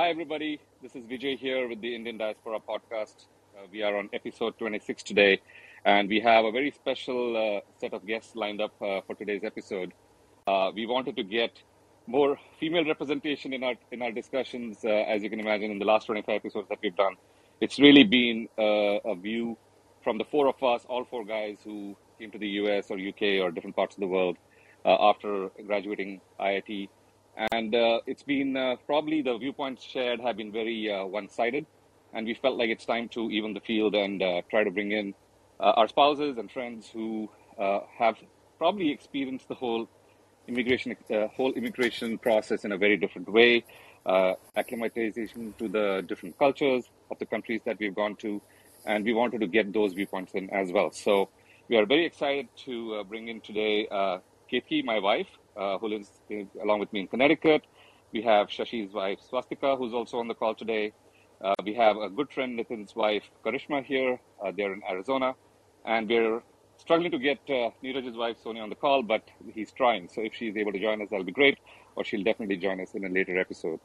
Hi, everybody. This is Vijay here with the Indian Diaspora Podcast. Uh, we are on episode 26 today, and we have a very special uh, set of guests lined up uh, for today's episode. Uh, we wanted to get more female representation in our in our discussions, uh, as you can imagine, in the last 25 episodes that we've done. It's really been uh, a view from the four of us, all four guys who came to the US or UK or different parts of the world after graduating IIT and uh, it's been uh, probably the viewpoints shared have been very uh, one-sided. And we felt like it's time to even the field and try to bring in our spouses and friends who have probably experienced the whole immigration uh, whole immigration process in a very different way uh, acclimatization to the different cultures of the countries that we've gone to. And we wanted to get those viewpoints in as well. So we are very excited to uh, bring in today uh, my wife, uh, who lives in, along with me in Connecticut. We have Shashi's wife, Swastika, who's also on the call today. Uh, we have a good friend, Nitin's wife, Karishma, here. Uh, they're in Arizona. And we're struggling to get uh, Neeraj's wife, Sonia, on the call, but he's trying. So if she's able to join us, that'll be great. Or she'll definitely join us in a later episode.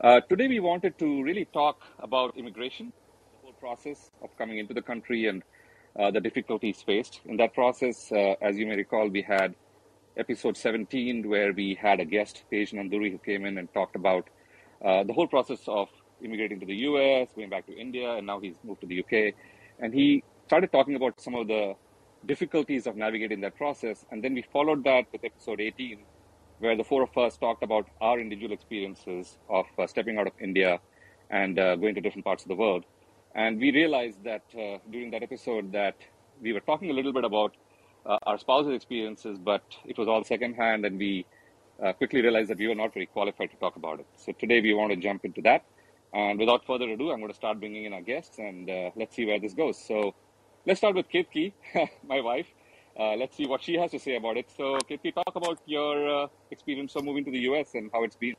Uh, today, we wanted to really talk about immigration, the whole process of coming into the country and uh, the difficulties faced in that process. Uh, as you may recall, we had episode 17 where we had a guest, Tej Nanduri, who came in and talked about uh, the whole process of immigrating to the US, going back to India, and now he's moved to the UK. And he started talking about some of the difficulties of navigating that process. And then we followed that with episode 18, where the four of us talked about our individual experiences of uh, stepping out of India and uh, going to different parts of the world. And we realized that uh, during that episode that we were talking a little bit about uh, our spouses' experiences, but it was all secondhand, and we uh, quickly realized that we were not very qualified to talk about it. So today we want to jump into that. And without further ado, I'm going to start bringing in our guests, and uh, let's see where this goes. So let's start with Ketki, my wife. Uh, let's see what she has to say about it. So, Ketki, talk about your uh, experience of moving to the US and how it's been.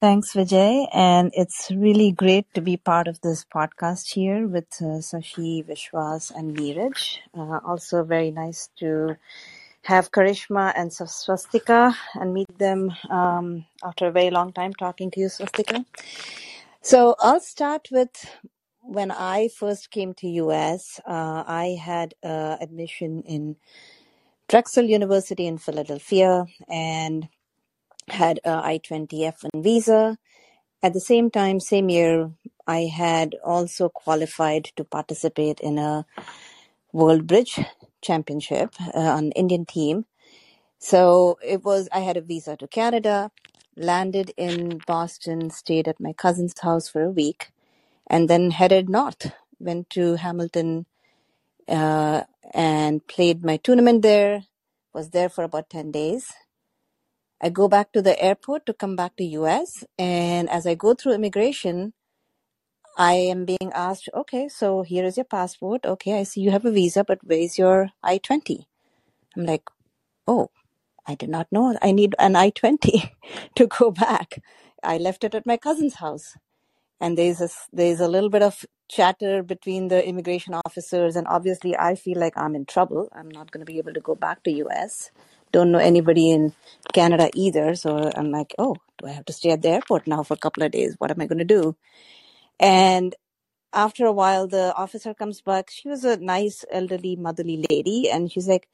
Thanks, Vijay. And it's really great to be part of this podcast here with uh, Shashi, Vishwas, and Neeraj. Uh, also, very nice to have Karishma and Swastika and meet them um, after a very long time talking to you, Swastika. So I'll start with when I first came to US. Uh, I had uh, admission in Drexel University in Philadelphia and had a I-20 F1 visa. At the same time, same year, I had also qualified to participate in a World Bridge Championship uh, on Indian team. So it was, I had a visa to Canada, landed in Boston, stayed at my cousin's house for a week, and then headed north. Went to Hamilton uh, and played my tournament there. Was there for about 10 days. I go back to the airport to come back to US. And as I go through immigration, I am being asked, okay, so here is your passport. Okay, I see you have a visa, but where's your I 20? I'm like, oh, I did not know. I need an I 20 to go back. I left it at my cousin's house. And there's a, there's a little bit of chatter between the immigration officers. And obviously, I feel like I'm in trouble. I'm not going to be able to go back to US. Don't know anybody in Canada either. So I'm like, oh, do I have to stay at the airport now for a couple of days? What am I going to do? And after a while, the officer comes back. She was a nice, elderly, motherly lady, and she's like,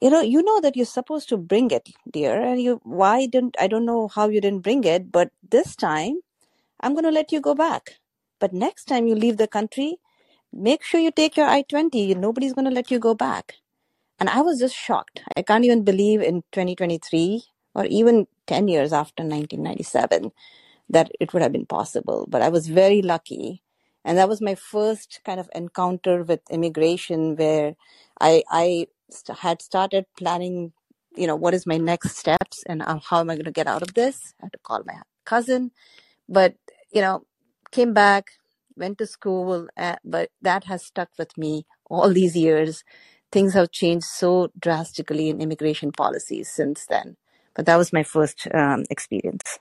"You know, you know that you're supposed to bring it, dear. And you, why didn't I don't know how you didn't bring it, but this time, I'm going to let you go back. But next time you leave the country, make sure you take your I-20. Nobody's going to let you go back." And I was just shocked. I can't even believe in 2023 or even 10 years after 1997 that it would have been possible. But I was very lucky. And that was my first kind of encounter with immigration where I, I st- had started planning, you know, what is my next steps and uh, how am I going to get out of this? I had to call my cousin. But, you know, came back, went to school, uh, but that has stuck with me all these years. Things have changed so drastically in immigration policies since then. But that was my first um, experience.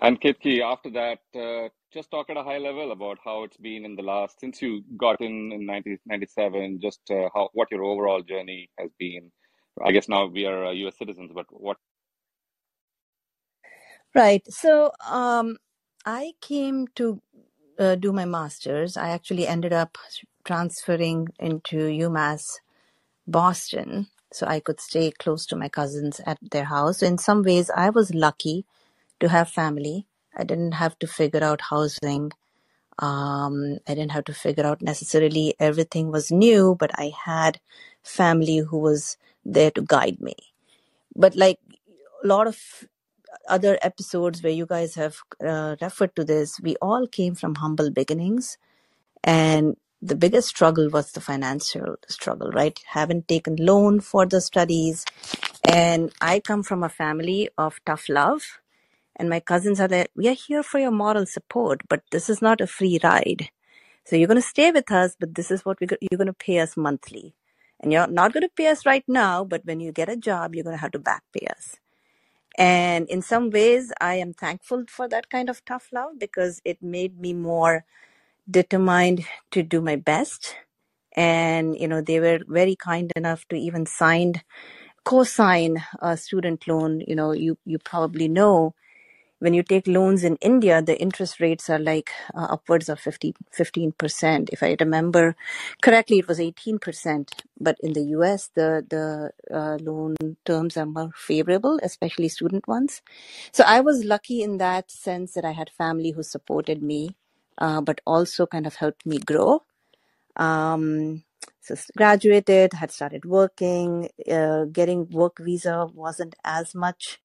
And Ketki, after that, uh, just talk at a high level about how it's been in the last since you got in in 1997. Just uh, how what your overall journey has been. I guess now we are uh, U.S. citizens, but what? Right. So um, I came to uh, do my master's. I actually ended up transferring into UMass Boston so I could stay close to my cousins at their house. In some ways, I was lucky to have family. I didn't have to figure out housing. Um, I didn't have to figure out necessarily everything was new, but I had family who was there to guide me. But like a lot of other episodes where you guys have uh, referred to this, we all came from humble beginnings. And the biggest struggle was the financial struggle, right? Haven't taken loan for the studies. And I come from a family of tough love. And my cousins are there, we are here for your moral support, but this is not a free ride. So you're going to stay with us, but this is what we you're going to pay us monthly. And you're not going to pay us right now, but when you get a job, you're going to have to back pay us. And in some ways, I am thankful for that kind of tough love because it made me more determined to do my best. And, you know, they were very kind enough to even sign, co-sign a student loan. You know, you, you probably know when you take loans in India, the interest rates are like uh, upwards of 50, 15%. If I remember correctly, it was 18%. But in the US, the, the uh, loan terms are more favorable, especially student ones. So I was lucky in that sense that I had family who supported me, uh, but also kind of helped me grow. Um, so graduated, had started working, uh, getting work visa wasn't as much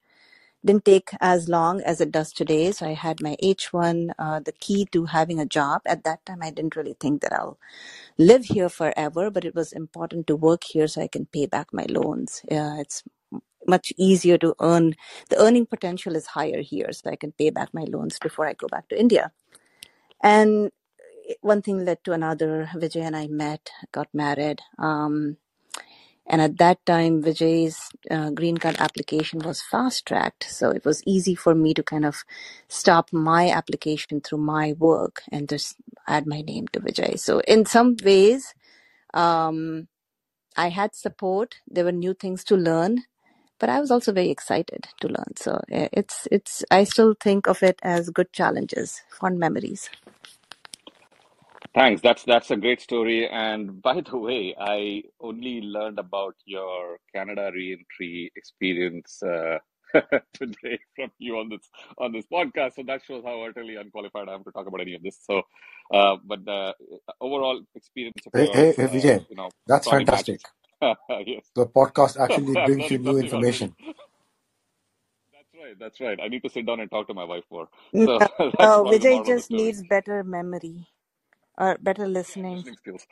didn't take as long as it does today. So I had my H1, uh, the key to having a job. At that time, I didn't really think that I'll live here forever, but it was important to work here so I can pay back my loans. Uh, it's much easier to earn. The earning potential is higher here, so I can pay back my loans before I go back to India. And one thing led to another. Vijay and I met, got married. Um, and at that time, Vijay's uh, green card application was fast tracked. So it was easy for me to kind of stop my application through my work and just add my name to Vijay. So in some ways, um, I had support. There were new things to learn, but I was also very excited to learn. So eh, it's, it's, I still think of it as good challenges, fond memories. Thanks. That's that's a great story. And by the way, I only learned about your Canada reentry experience uh, today from you on this on this podcast. So that shows how utterly unqualified I am to talk about any of this. So, uh, but the overall experience of Hey, hey, yours, hey, uh, Vijay, you know, that's fantastic. matches. yes, The podcast actually I'm brings you learning new something already. information. That's right. That's right. I need to sit down and talk to my wife more. No, So that's no, probably the Vijay moral of the just story. needs better memory or better Yeah, listening. listening skills.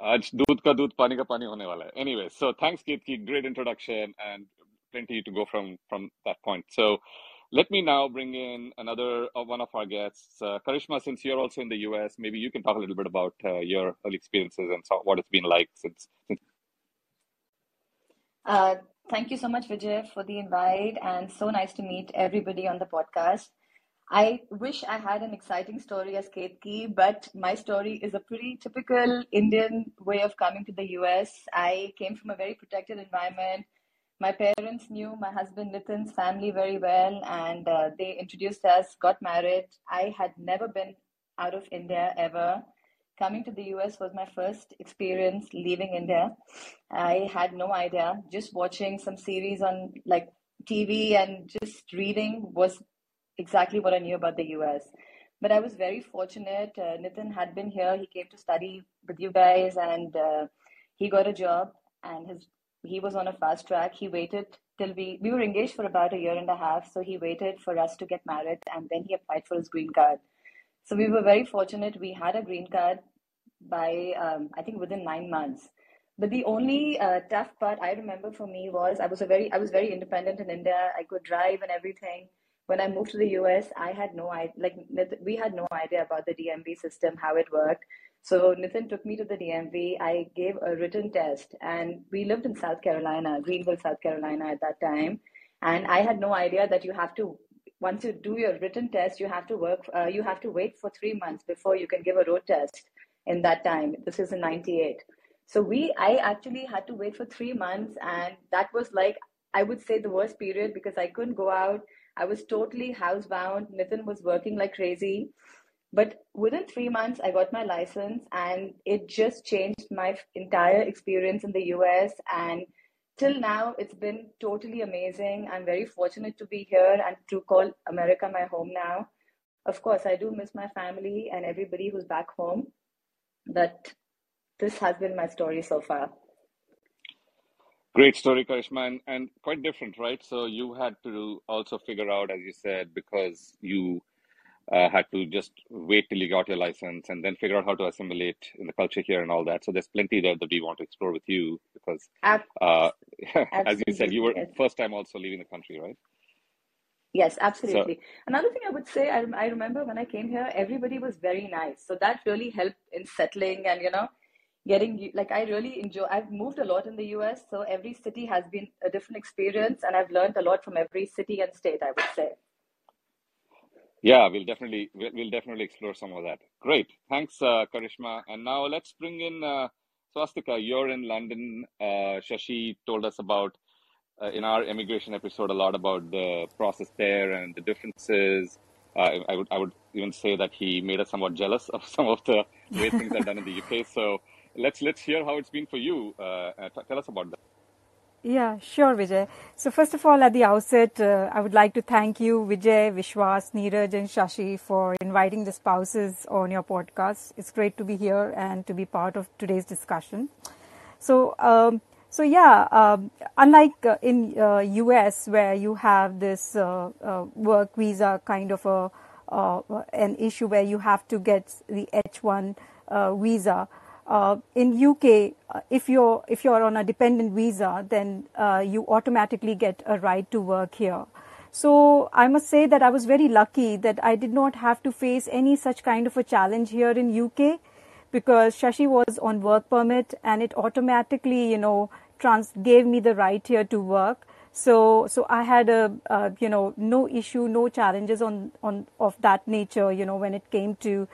आज दूध का दूध पानी का पानी होने वाला है anyway so thanks Keerti great introduction and plenty to go from from that point so let me now bring in another uh, one of our guests uh, Karishma since you're also in the US maybe you can talk a little bit about uh, your early experiences and so, what it's been like since, since Uh, thank you so much, Vijay, for the invite, and so nice to meet everybody on the podcast. I wish I had an exciting story as Ketki, but my story is a pretty typical Indian way of coming to the US. I came from a very protected environment. My parents knew my husband Nitin's family very well, and uh, they introduced us, got married. I had never been out of India ever. Coming to the US was my first experience leaving India. I had no idea. Just watching some series on like TV and just reading was exactly what I knew about the US. But I was very fortunate. Uh, Nitin had been here. He came to study with you guys, and uh, he got a job. And his he was on a fast track. He waited till we we were engaged for about a year and a half. So he waited for us to get married, and then he applied for his green card. So we were very fortunate. We had a green card by um, I think within nine months. But the only uh, tough part I remember for me was I was a very I was very independent in India. I could drive and everything when I moved to the US, I had no idea, like we had no idea about the DMV system, how it worked. So Nitin took me to the DMV. I gave a written test, and we lived in South Carolina, Greenville, South Carolina at that time. And I had no idea that you have to, once you do your written test, you have to work, uh, you have to wait for three months before you can give a road test in that time. This is in 98. So we, I actually had to wait for three months, and that was like, I would say the worst period because I couldn't go out I was totally housebound. Nitin was working like crazy. But within three months, I got my license, and it just changed my entire experience in the US. And till now, it's been totally amazing. I'm very fortunate to be here and to call America my home now. Of course, I do miss my family and everybody who's back home, but this has been my story so far. Great story, Karishma, and, and quite different, right? So you had to also figure out, as you said, because you uh, had to just wait till you got your license and then figure out how to assimilate in the culture here and all that. So there's plenty there that we want to explore with you because, uh, as you said, you were first time also leaving the country, right? Yes, So absolutely. Another thing I would say, I, I remember when I came here, everybody was very nice. So that really helped in settling and, you know, getting you, like, I really enjoy, I've moved a lot in the US. So every city has been a different experience and I've learned a lot from every city and state, I would say. Yeah, we'll definitely we'll, definitely explore some of that. Great, thanks, uh, Karishma. And now let's bring in uh, Swastika. You're in London. Uh, Shashi told us about uh, in our immigration episode a lot about the process there and the differences. Uh, I would I would even say that he made us somewhat jealous of some of the way things are done in the UK. So let's let's hear how it's been for you. Uh, uh, t- tell us about that. Yeah, sure, Vijay. So first of all, at the outset, uh, I would like to thank you, Vijay, Vishwas, Neeraj, and Shashi for inviting the spouses on your podcast. It's great to be here and to be part of today's discussion. So, um, so yeah, um, unlike uh, in uh, US where you have this uh, uh, work visa kind of a uh, an issue where you have to get the H1 uh, visa. Uh, in UK, uh, if you're if you're on a dependent visa, then uh, you automatically get a right to work here. So I must say that I was very lucky that I did not have to face any such kind of a challenge here in UK because Shashi was on work permit and it automatically, you know, trans gave me the right here to work. So, so I had a, you know, no issue, no challenges on, on, of that nature, you know, when it came to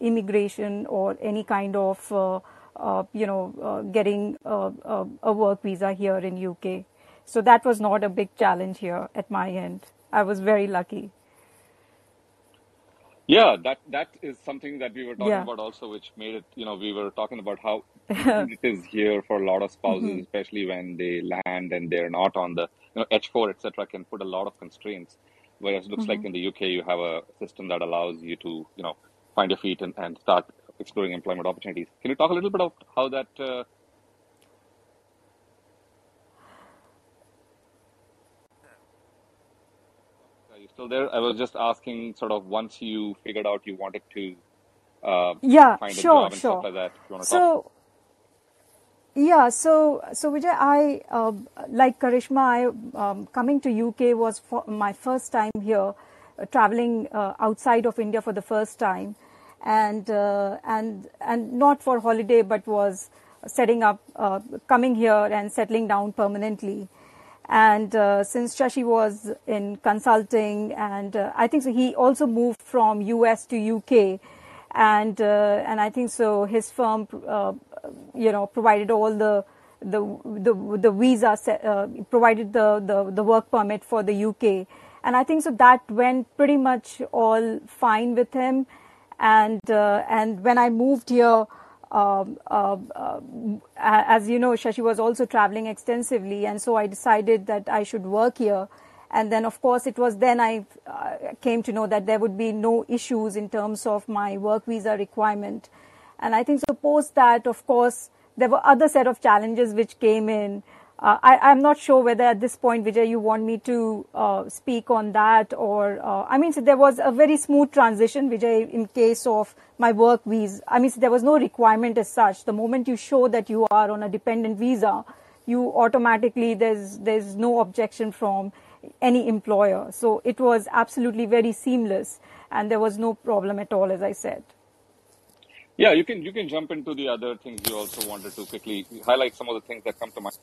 immigration or any kind of, uh, uh, you know, uh, getting uh, uh, a work visa here in UK. So that was not a big challenge here at my end. I was very lucky. Yeah, that that is something that we were talking Yeah. about also, which made it, you know, we were talking about how it is here for a lot of spouses, especially when they land and they're not on the, you know, H4, etc., can put a lot of constraints. Whereas it looks like in the UK, you have a system that allows you to, you know, find your feet and, and start exploring employment opportunities. Can you talk a little bit about how that, uh, are you still there? I was just asking sort of once you figured out you wanted to uh, Yeah, find a sure, job and stuff sure. like that, you want to talk. So Yeah, so so Vijay, I uh, like Karishma. I um, coming to UK was for my first time here, traveling uh, outside of India for the first time, and uh, and and not for holiday, but was setting up, uh, coming here and settling down permanently. And uh, since Shashi was in consulting, and uh, I think so, he also moved from US to UK, and uh, and I think so. His firm, uh, you know, provided all the the the, the visa, uh, provided the, the the work permit for the UK, and I think so that went pretty much all fine with him. And uh, and when I moved here, um, uh, uh, as you know, Shashi was also traveling extensively, and so I decided that I should work here. And then, of course, it was then I uh, came to know that there would be no issues in terms of my work visa requirement. And I think so. Post that, of course, there were other set of challenges which came in. Uh, I, I'm not sure whether at this point, Vijay, you want me to uh, speak on that or, uh, I mean, so there was a very smooth transition, Vijay, in case of my work visa. I mean, so there was no requirement as such. The moment you show that you are on a dependent visa, you automatically, there's, there's no objection from any employer. So it was absolutely very seamless and there was no problem at all, as I said. Yeah, you can you can jump into the other things you also wanted to quickly highlight some of the things that come to mind.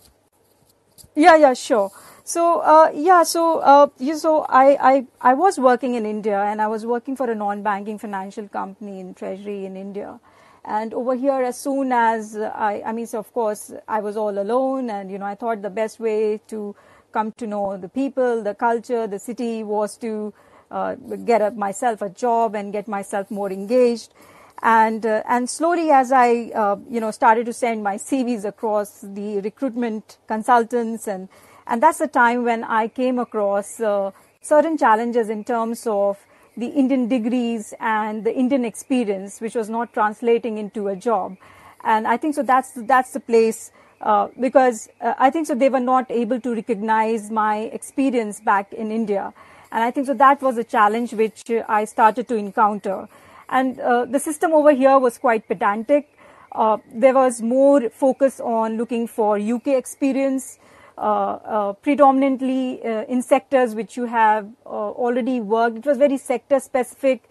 Yeah, yeah, sure. So, uh, yeah, so, uh, you, so I, I, I was working in India and I was working for a non-banking financial company in Treasury in India. And over here, as soon as I, I mean, so of course, I was all alone and, you know, I thought the best way to come to know the people, the culture, the city, was to uh, get a, myself a job and get myself more engaged. And uh, and slowly, as I uh, you know started to send my CVs across the recruitment consultants, and and that's the time when I came across uh, certain challenges in terms of the Indian degrees and the Indian experience, which was not translating into a job. And I think so. That's that's the place uh, because uh, I think so. They were not able to recognize my experience back in India, and I think so. That was a challenge which I started to encounter. And uh, the system over here was quite pedantic. Uh, there was more focus on looking for UK experience, uh, uh, predominantly in sectors which you have already worked. It was very sector specific.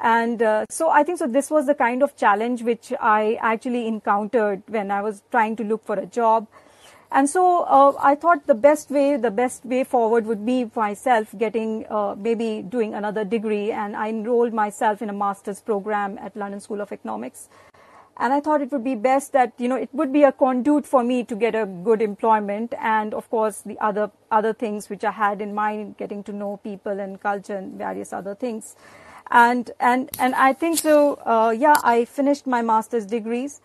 And so I think so. This was the kind of challenge which I actually encountered when I was trying to look for a job. And so uh, I thought the best way, the best way forward would be myself getting, uh, maybe doing another degree. And I enrolled myself in a master's program at London School of Economics. And I thought it would be best that, you know, it would be a conduit for me to get a good employment. And of course, the other, other things which I had in mind, getting to know people and culture and various other things. And, and, and I think so, uh, yeah, I finished my master's degrees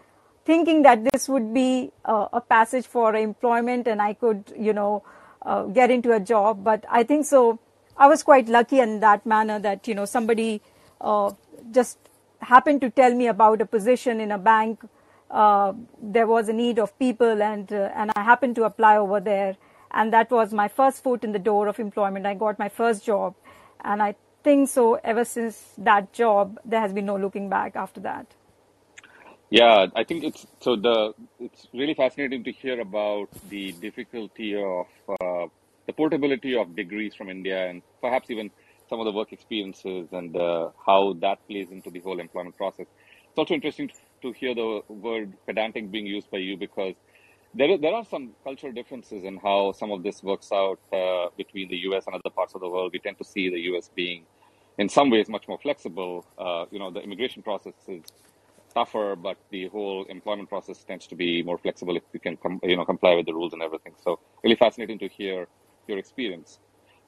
thinking that this would be uh, a passage for employment and I could, you know, uh, get into a job. But I think so. I was quite lucky in that manner that, you know, somebody uh, just happened to tell me about a position in a bank. Uh, there was a need of people and, uh, and I happened to apply over there. And that was my first foot in the door of employment. I got my first job. And I think so ever since that job, there has been no looking back after that. Yeah, I think it's so the it's really fascinating to hear about the difficulty of uh, the portability of degrees from India and perhaps even some of the work experiences and uh, how that plays into the whole employment process. It's also interesting to hear the word pedantic being used by you because there there are some cultural differences in how some of this works out uh, between the U.S. and other parts of the world. We tend to see the U.S. being, in some ways, much more flexible. Uh, you know, the immigration process is tougher, but the whole employment process tends to be more flexible if you can com- you know comply with the rules and everything. So really fascinating to hear your experience.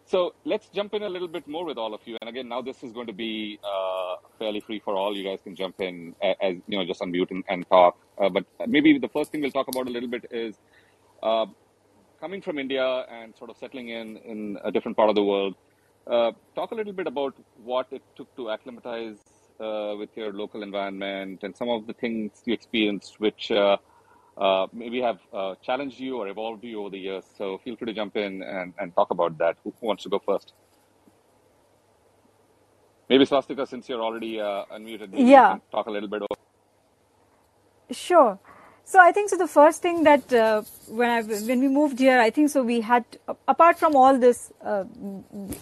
So let's jump in a little bit more with all of you. And again, now this is going to be uh, fairly free for all. You guys can jump in as, you know, just unmute and, and talk. Uh, but maybe the first thing we'll talk about a little bit is uh, coming from India and sort of settling in in a different part of the world. Uh, talk a little bit about what it took to acclimatize uh, with your local environment and some of the things you experienced which uh, uh, maybe have uh, challenged you or evolved you over the years. So feel free to jump in and, and talk about that. Who, wants to go first? Maybe Swastika, since you're already uh, unmuted, yeah. talk a little bit. Over. Sure. So I think so. The first thing that uh, when I, when we moved here, I think so we had apart from all this, uh,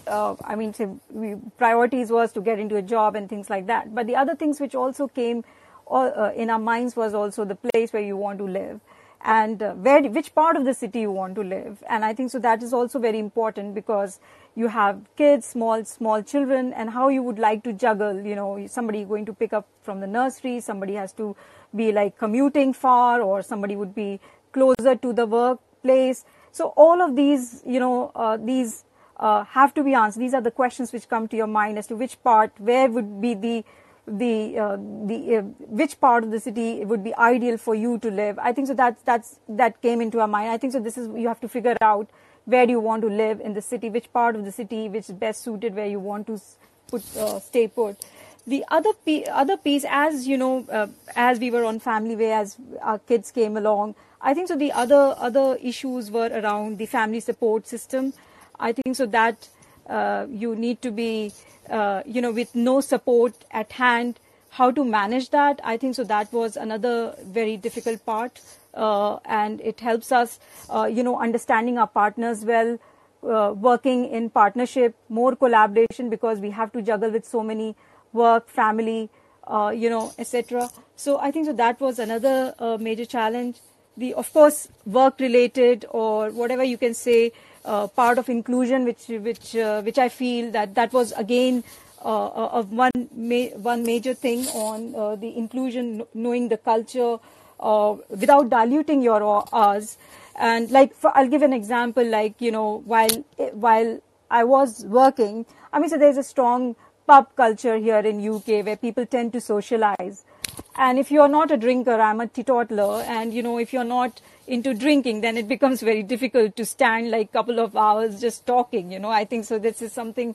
uh, I mean, say we, priorities was to get into a job and things like that. But the other things which also came uh, in our minds was also the place where you want to live and uh, where which part of the city you want to live. And I think so that is also very important because you have kids, small small children, and how you would like to juggle. You know, somebody going to pick up from the nursery, somebody has to be like commuting far or somebody would be closer to the workplace. So all of these, you know, uh, these uh, have to be answered. These are the questions which come to your mind as to which part, where would be the the uh, the uh, which part of the city would be ideal for you to live. I think so. That's that's that came into our mind. I think so. This is you have to figure out where do you want to live in the city, which part of the city which is best suited where you want to put uh, stay put the other pe- other piece, as you know, uh, as we were on Family Way, as our kids came along, I think so. The other other issues were around the family support system. I think so that uh, you need to be, uh, you know, with no support at hand, how to manage that. I think so. That was another very difficult part, and it helps us, uh, you know, understanding our partners well. Uh, working in partnership, more collaboration because we have to juggle with so many work, family, uh, you know, etc. So I think so that was another uh, major challenge. The of course work related or whatever you can say uh, part of inclusion, which which uh, which I feel that that was again uh, uh, of one ma- one major thing on the inclusion, knowing the culture without diluting your ours. And like, for, I'll give an example. Like, you know, while while I was working, I mean, so there's a strong pub culture here in UK where people tend to socialize. And if you're not a drinker, I'm a teetotaler, and you know, if you're not into drinking, then it becomes very difficult to stand like couple of hours just talking. You know, I think so. This is something,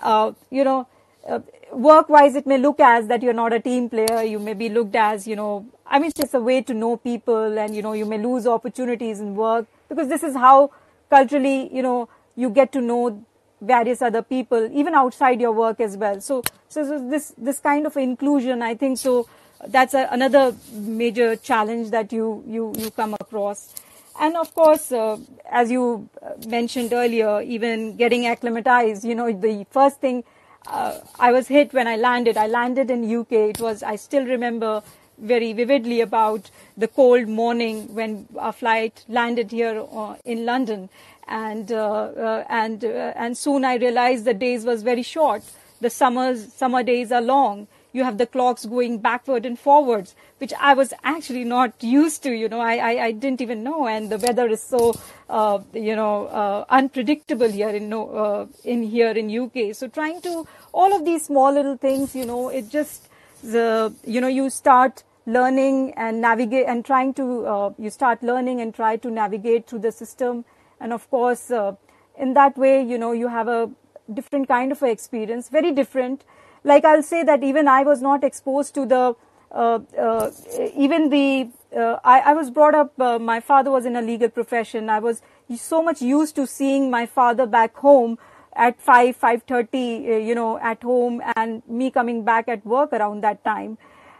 uh, you know, uh, work-wise, it may look as that you're not a team player. You may be looked as, you know, I mean, it's just a way to know people, and you know, you may lose opportunities in work because this is how culturally, you know, you get to know various other people, even outside your work as well. So, so, this this kind of inclusion, I think so that's a, another major challenge that you, you, you come across. And of course, uh, as you uh, mentioned earlier, even getting acclimatized, you know, the first thing uh, I was hit when I landed, I landed in UK. It was, I still remember very vividly about the cold morning when our flight landed here uh, in London. And, uh, uh, and, and soon I realized the days was very short. The summers, summer days are long you have the clocks going backward and forwards, which I was actually not used to. You know, I, I, I didn't even know. And the weather is so, you know, unpredictable here in, in here in UK. So trying to, all of these small little things, you know, it just, the, you know, you start learning and navigate and trying to, uh, you start learning and try to navigate through the system. And of course, uh, in that way, you know, you have a different kind of experience, very different like I'll say that even I was not exposed to the uh, uh, even the uh, I, I, was brought up. Uh, my father was in a legal profession. I was so much used to seeing my father back home at five five thirty, uh, you know, at home, and me coming back at work around that time.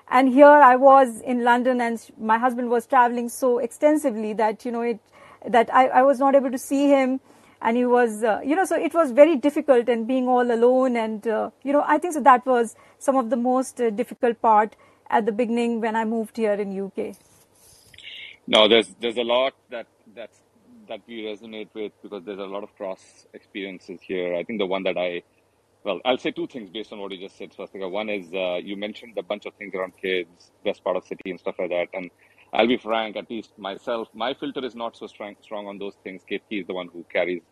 And here I was in London, and my husband was traveling so extensively that you know it that I, I was not able to see him and he was, uh, you know, so it was very difficult and being all alone. And, uh, you know, I think so that was some of the most uh, difficult part at the beginning when I moved here in UK. No, there's, there's a lot that, that's, that we resonate with because there's a lot of cross experiences here. I think the one that I, well, I'll say two things based on what you just said, Swastika. One is uh, you mentioned a bunch of things around kids, best part of city and stuff like that. And I'll be frank, at least myself, my filter is not so strong, strong on those things. Ketki is the one who carries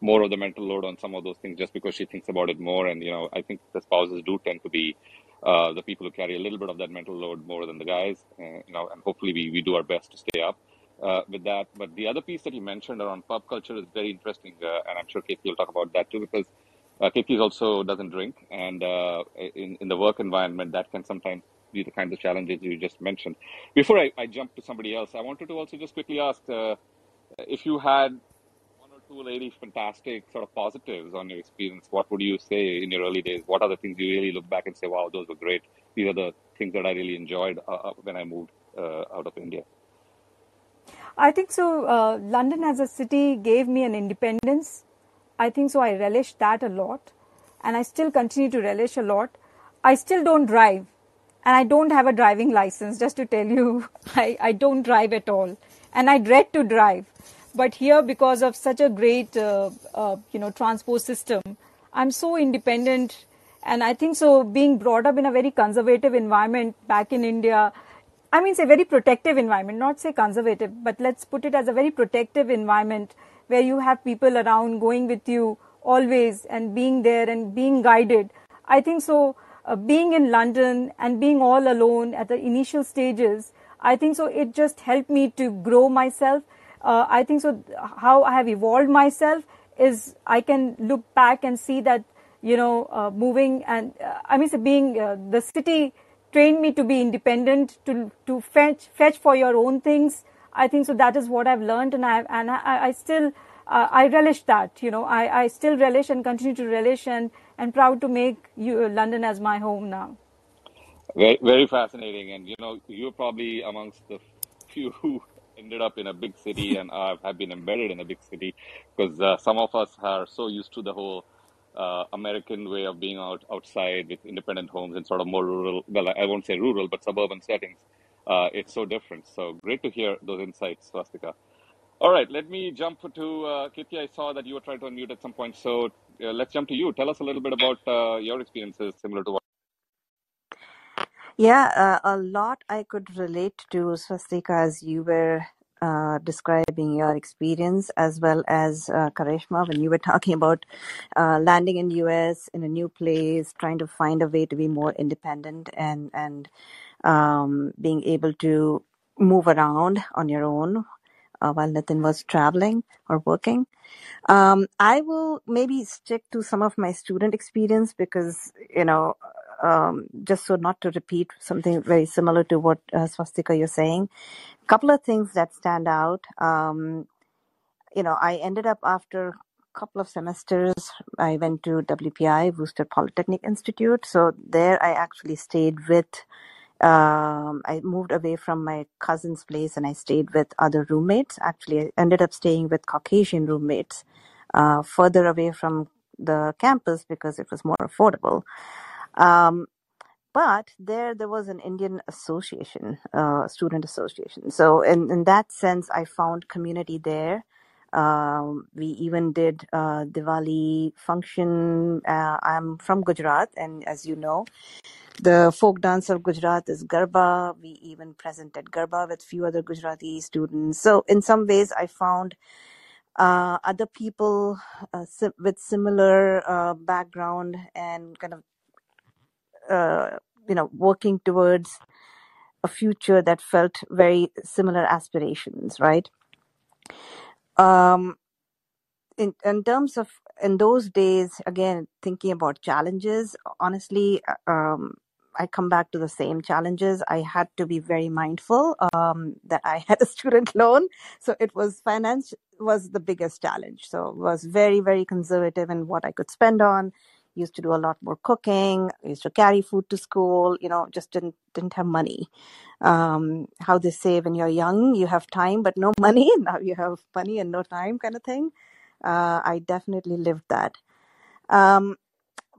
more of the mental load on some of those things just because she thinks about it more. And, you know, I think the spouses do tend to be uh, the people who carry a little bit of that mental load more than the guys, uh, you know, and hopefully we, we do our best to stay up uh, with that. But the other piece that you mentioned around pub culture is very interesting. Uh, and I'm sure Ketki will talk about that too, because uh, also doesn't drink. And uh, in, in the work environment, that can sometimes be the kinds of challenges you just mentioned. Before I, I jump to somebody else, I wanted to also just quickly ask uh, if you had one or two really fantastic sort of positives on your experience, what would you say in your early days? What are the things you really look back and say, wow, those were great? These are the things that I really enjoyed uh, uh when I moved uh, out of India. I think so. Uh, London as a city gave me an independence. I think so. I relish that a lot, and I still continue to relish a lot. I still don't drive and I don't have a driving license. Just to tell you, I, I don't drive at all, and I dread to drive. But here, because of such a great, uh, uh, you know, transport system, I'm so independent, and I think so. Being brought up in a very conservative environment back in India, I mean, say very protective environment, not say conservative, but let's put it as a very protective environment where you have people around going with you always and being there and being guided. I think so uh, being in London and being all alone at the initial stages, I think so it just helped me to grow myself. Uh, I think so how I have evolved myself is I can look back and see that you know uh, moving and uh, I mean so being uh, the city trained me to be independent to to fetch fetch for your own things. I think so that is what I've learned and I and I, I still uh, I relish that you know I, I still relish and continue to relish and and proud to make you, London as my home now. Very, very fascinating. And, you know, you're probably amongst the few who ended up in a big city and uh, have been embedded in a big city because uh, some of us are so used to the whole uh, American way of being out outside with independent homes and sort of more rural, well, I won't say rural, but suburban settings. Uh, it's so different. So great to hear those insights, Swastika. All right, let me jump to uh, Ketki. I saw that you were trying to unmute at some point. So uh, let's jump to you. Tell us a little bit about uh, your experiences similar to what. Yeah, uh, a lot I could relate to, Swastika, as you were uh, describing your experience as well as uh, Karishma when you were talking about uh, landing in US in a new place, trying to find a way to be more independent and and um, being able to move around on your own uh, while Nitin was traveling or working. Um, I will maybe stick to some of my student experience because, you know, um, just so not to repeat something very similar to what uh, Swastika you're saying. A couple of things that stand out. Um, you know, I ended up after a couple of semesters, I went to WPI, Worcester Polytechnic Institute. So there I actually stayed with um, I moved away from my cousin's place and I stayed with other roommates. Actually, I ended up staying with Caucasian roommates uh, further away from the campus because it was more affordable. Um, but there, there was an Indian association, uh, student association. So in, in that sense, I found community there. Um, we even did uh, Diwali function. Uh, I'm from Gujarat, and as you know, the folk dance of Gujarat is Garba. We even presented Garba with few other Gujarati students. So in some ways, I found uh, other people uh, with similar uh, background and kind of uh, you know working towards a future that felt very similar aspirations, right? Um, in in terms of in those days, again thinking about challenges, honestly, uh, um, I come back to the same challenges. I had to be very mindful um, that I had a student loan, so it was finance was the biggest challenge. So was very very conservative in what I could spend on. Used to do a lot more cooking. Used to carry food to school. You know, just didn't didn't have money. Um, how they say when you're young, you have time but no money. Now you have money and no time, kind of thing. Uh, I definitely lived that. Um,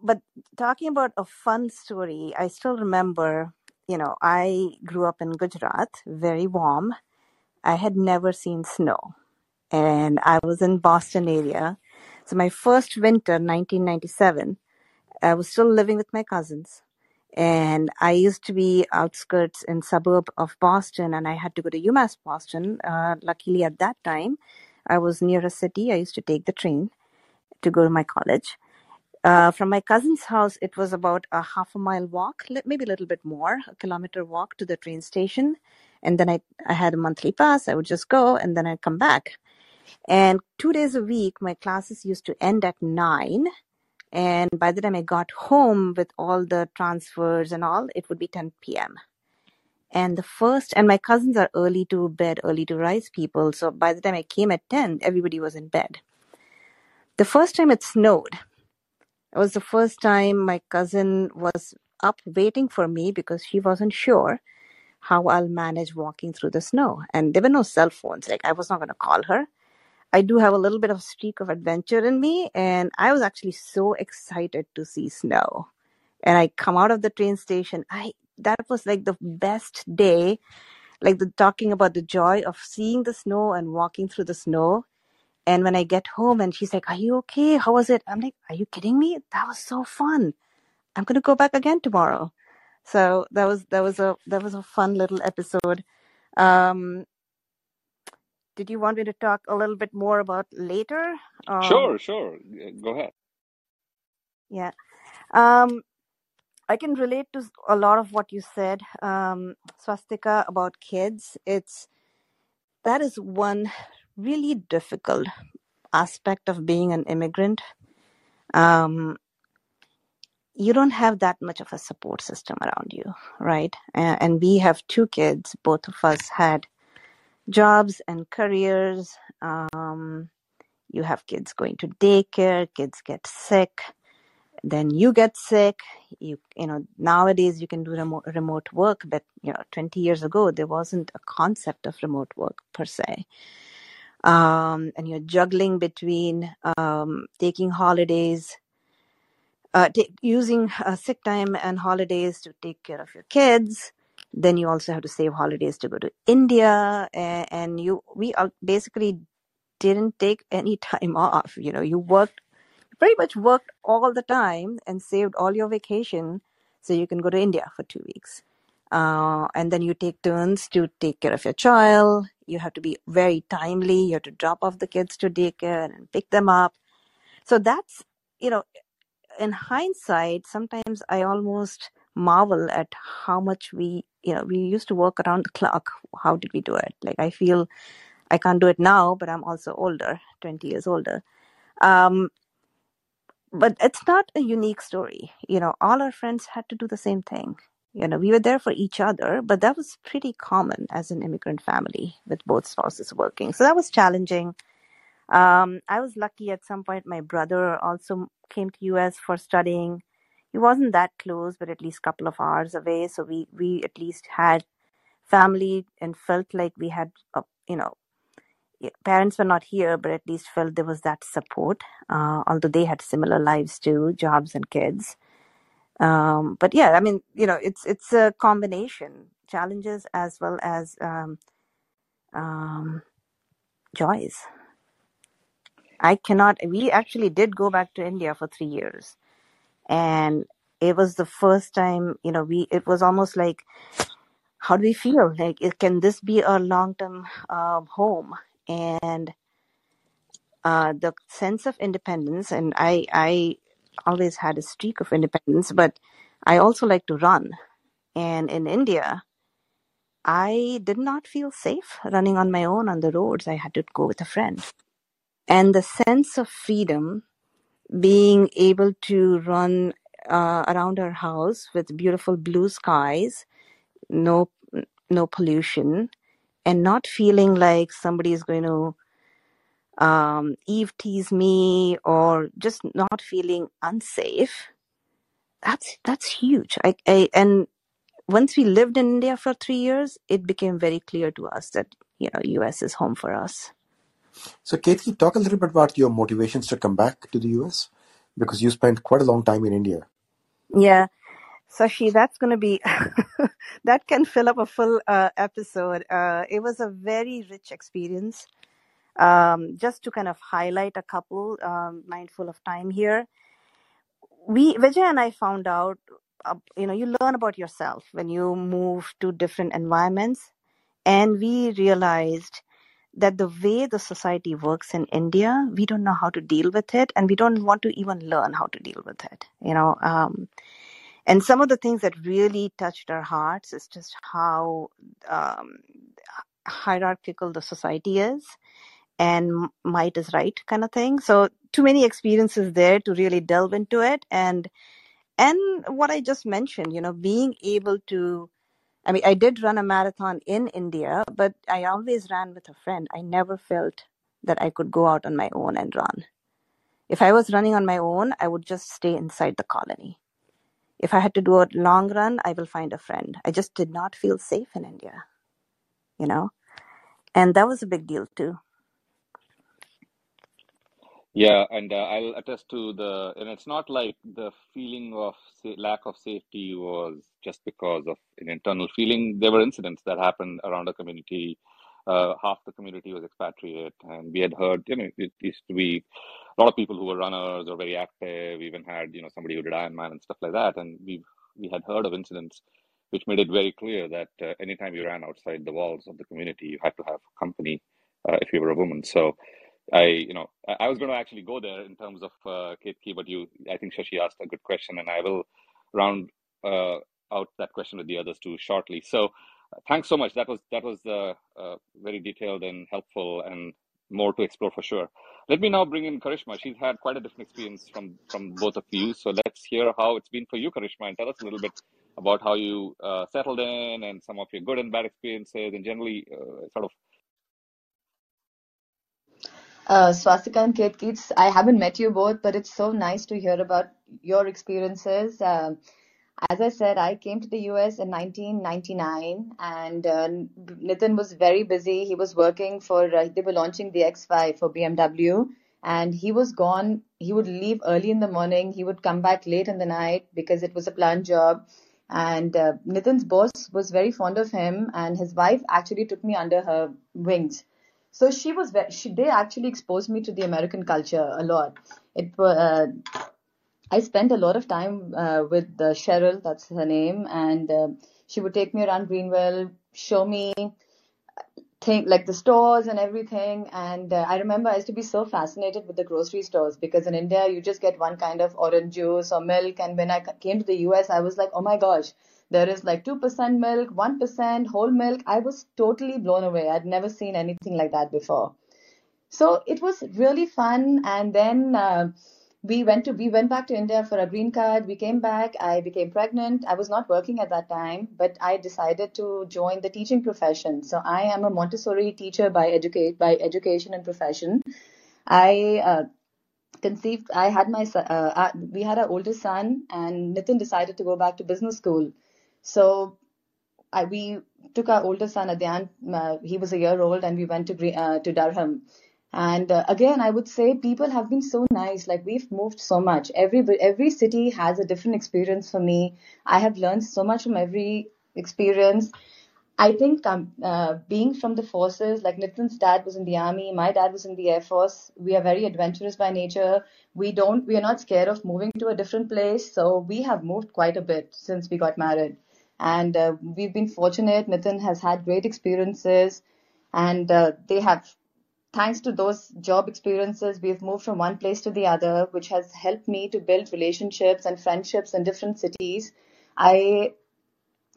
but talking about a fun story, I still remember, you know, I grew up in Gujarat, very warm. I had never seen snow, and I was in Boston area. So my first winter, 1997, I was still living with my cousins, and I used to be outskirts in suburb of Boston, and I had to go to UMass Boston. Uh, luckily, at that time, I was near a city. I used to take the train to go to my college. Uh, from my cousin's house, it was about a half a mile walk, maybe a little bit more, a kilometer walk to the train station. And then I, I had a monthly pass. I would just go and then I'd come back. And two days a week, my classes used to end at nine. And by the time I got home with all the transfers and all, it would be 10 p.m. And the first, and my cousins are early to bed, early to rise people. So by the time I came at 10, everybody was in bed. The first time it snowed, it was the first time my cousin was up waiting for me because she wasn't sure how I'll manage walking through the snow. And there were no cell phones. Like I was not going to call her. I do have a little bit of streak of adventure in me, and I was actually so excited to see snow. And I come out of the train station. I that was like the best day, like the talking about the joy of seeing the snow and walking through the snow. And when I get home and she's like, Are you okay? How was it? I'm like, Are you kidding me? That was so fun. I'm gonna go back again tomorrow. So that was that was a that was a fun little episode. Um did you want me to talk a little bit more about later? Um Sure, sure. Go ahead. yeah. Um I can relate to a lot of what you said, um, Swastika, about kids. It's that is one really difficult aspect of being an immigrant. Um, you don't have that much of a support system around you, right? A- And we have two kids. Both of us had jobs and careers. Um, you have kids going to daycare, kids get sick, then you get sick. You you know nowadays you can do remote remote work, but you know 20 years ago there wasn't a concept of remote work per se. Um, and you're juggling between um, taking holidays uh, ta- using uh, sick time and holidays to take care of your kids. Then you also have to save holidays to go to India, and, and you we basically didn't take any time off. You know, you worked pretty much worked all the time and saved all your vacation so you can go to India for two weeks. uh, and then you take turns to take care of your child. You have to be very timely. You have to drop off the kids to daycare and pick them up. So that's, you know, in hindsight, sometimes I almost marvel at how much we, you know, we used to work around the clock. How did we do it? Like, I feel I can't do it now, but I'm also older, 20 years older. Um, but it's not a unique story. You know, all our friends had to do the same thing. You know, we were there for each other, but that was pretty common as an immigrant family with both spouses working. So that was challenging. Um, I was lucky at some point. My brother also came to US for studying. He wasn't that close, but at least a couple of hours away. So we we at least had family and felt like we had, a, you know, parents were not here, but at least felt there was that support. Uh, although they had similar lives too, jobs and kids. Um, but yeah, I mean, you know, it's it's a combination challenges as well as um, um, joys. I cannot. We actually did go back to India for three years, and it was the first time. You know, we it was almost like, how do we feel? Like, it- can this be a long term uh, home? And uh, the sense of independence, and I I always had a streak of independence, but I also like to run. And in India, I did not feel safe running on my own on the roads. I had to go with a friend. And the sense of freedom, being able to run uh, around our house with beautiful blue skies, no no pollution, and not feeling like somebody is going to um, Eve tease me or just not feeling unsafe. That's that's huge. I, I and once we lived in India for three years, it became very clear to us that you know US is home for us. So, you talk a little bit about your motivations to come back to the US? Because you spent quite a long time in India. Yeah, Shashi, that's going to be that can fill up a full uh, episode. Uh, it was a very rich experience. Um, just to kind of highlight a couple, um, mindful of time here. We Vijay and I found out, uh, you know, you learn about yourself when you move to different environments, and we realized that the way the society works in India, we don't know how to deal with it, and we don't want to even learn how to deal with it. You know, um, and some of the things that really touched our hearts is just how um, hierarchical the society is and might is right kind of thing. So too many experiences there to really delve into it and and what I just mentioned, you know, being able to I mean I did run a marathon in India, but I always ran with a friend. I never felt that I could go out on my own and run. If I was running on my own, I would just stay inside the colony. If I had to do a long run, I will find a friend. I just did not feel safe in India, you know? And that was a big deal too. Yeah, and uh, I'll attest to the, and it's not like the feeling of sa lack of safety was just because of an internal feeling. There were incidents that happened around the community. Uh, half the community was expatriate, and we had heard, you know, it used to be a lot of people who were runners or very active. We even had, you know, somebody who did Ironman and stuff like that, and we we had heard of incidents which made it very clear that uh, anytime you ran outside the walls of the community, you had to have company uh, if you were a woman. So I, you know, I, was going to actually go there in terms of uh, Ketki, but you, I think Shashi asked a good question, and I will round uh, out that question with the others too shortly. So, thanks so much. That was that was uh, uh, very detailed and helpful, and more to explore for sure. Let me now bring in Karishma. She's had quite a different experience from from both of you. So let's hear how it's been for you, Karishma, and tell us a little bit about how you uh, settled in and some of your good and bad experiences, and generally uh, sort of Uh, Swastika and Kate Keats, I haven't met you both, but it's so nice to hear about your experiences. Um, as I said, I came to the US in 1999, and uh, Nitin was very busy. He was working for, uh, they were launching the X5 for BMW, and he was gone. He would leave early in the morning, he would come back late in the night because it was a planned job. And uh, Nitin's boss was very fond of him, and his wife actually took me under her wings. So she was very, she they actually exposed me to the American culture a lot. It uh, I spent a lot of time uh, with uh, Cheryl, that's her name, and uh, She would take me around Greenville, show me think like the stores and everything. And uh, I remember I used to be so fascinated with the grocery stores because in India you just get one kind of orange juice or milk. And when I came to the US, I was like, oh my gosh, there is like 2% milk, 1% whole milk. I was totally blown away. I'd never seen anything like that before. So it was really fun. And then uh, we went to we went back to India for a green card. We came back. I became pregnant. I was not working at that time, but I decided to join the teaching profession. So I am a Montessori teacher by educate by education and profession. I uh, conceived. I had my uh, we had our oldest son, and Nitin decided to go back to business school. So I, we took our oldest son Adyan. Uh, he was a year old, and we went to uh, to Durham and uh, again, I would say people have been so nice. Like we've moved so much. Every every city has a different experience for me. I have learned so much from every experience. I think um, uh, being from the forces, like Nitin's dad was in the army, my dad was in the air force. We are very adventurous by nature. We don't, we are not scared of moving to a different place. So we have moved quite a bit since we got married, and uh, we've been fortunate. Nitin has had great experiences, and uh, they have thanks to those job experiences, we've moved from one place to the other, which has helped me to build relationships and friendships in different cities. I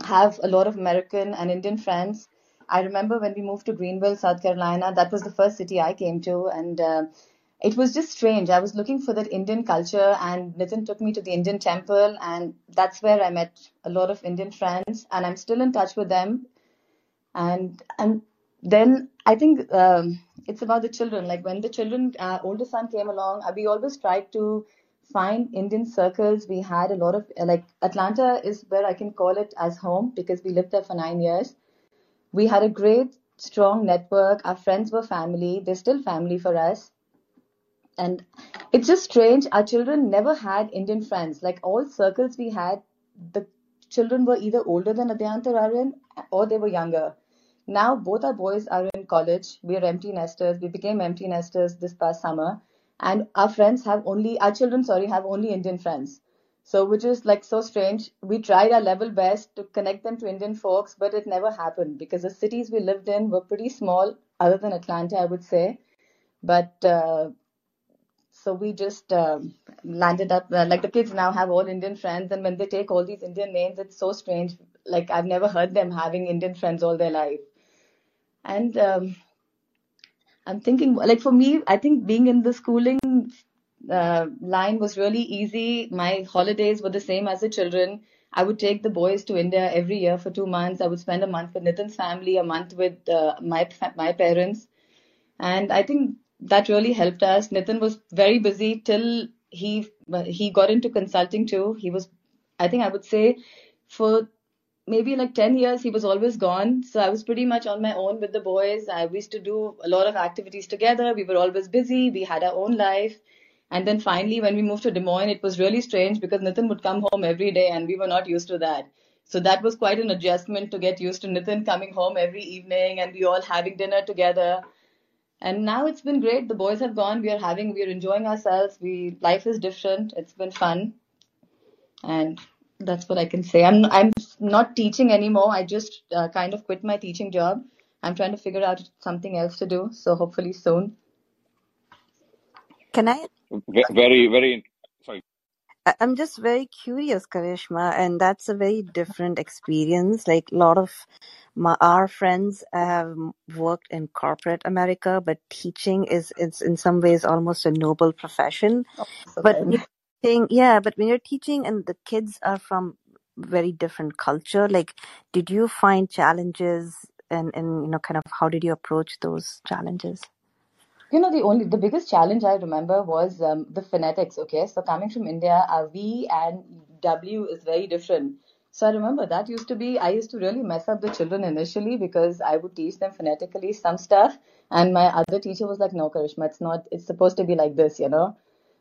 have a lot of American and Indian friends. I remember when we moved to Greenville, South Carolina, that was the first city I came to, and uh, it was just strange. I was looking for that Indian culture, and Nitin took me to the Indian temple, and that's where I met a lot of Indian friends, and I'm still in touch with them. And and then I think um, it's about the children. Like when the children, uh, older son came along, uh, we always tried to find Indian circles. We had a lot of uh, like Atlanta is where I can call it as home because we lived there for nine years. We had a great, strong network. Our friends were family. They're still family for us. And it's just strange. Our children never had Indian friends. Like all circles we had, the children were either older than Adyant or Aryan or they were younger now both our boys are in college. We are empty nesters. We became empty nesters this past summer. And our friends have only, our children, sorry, have only Indian friends. So, which is like so strange. We tried our level best to connect them to Indian folks, but it never happened because the cities we lived in were pretty small, other than Atlanta, I would say. But uh, so we just um, landed up uh, like the kids now have all Indian friends, and when they take all these Indian names, it's so strange. Like I've never heard them having Indian friends all their life. And um, I'm thinking, like for me, I think being in the schooling uh, line was really easy. My holidays were the same as the children. I would take the boys to India every year for two months. I would spend a month with Nitin's family, a month with uh, my my parents, and I think that really helped us. Nitin was very busy till he he got into consulting too. He was, I think, I would say, for maybe like 10 years he was always gone. So i was pretty much on my own with the boys. I used to do a lot of activities together. We were always busy. We had our own life. And then finally when we moved to des moines it was really strange because nitin would come home every day and we were not used to that. So that was quite an adjustment to get used to nitin coming home every evening and we all having dinner together and now it's been great the boys have gone we are having we are enjoying ourselves we life is different it's been fun and that's what I can say. I'm I'm not teaching anymore. I just uh, kind of quit my teaching job. I'm trying to figure out something else to do. So hopefully soon. Can I? Very very I'm just very curious, Karishma, and that's a very different experience. Like a lot of my, our friends have worked in corporate America, but teaching is it's in some ways almost a noble profession. Oh, so But good. you're teaching, yeah, but when you're teaching and the kids are from very different culture, like did you find challenges and and you know kind of how did you approach those challenges? You know, the only the biggest challenge I remember was um, the phonetics. Okay, so coming from India, our V and W is very different. So I remember that used to be I used to really mess up the children initially because I would teach them phonetically some stuff, and my other teacher was like, "No, Karishma, it's not. It's supposed to be like this," you know.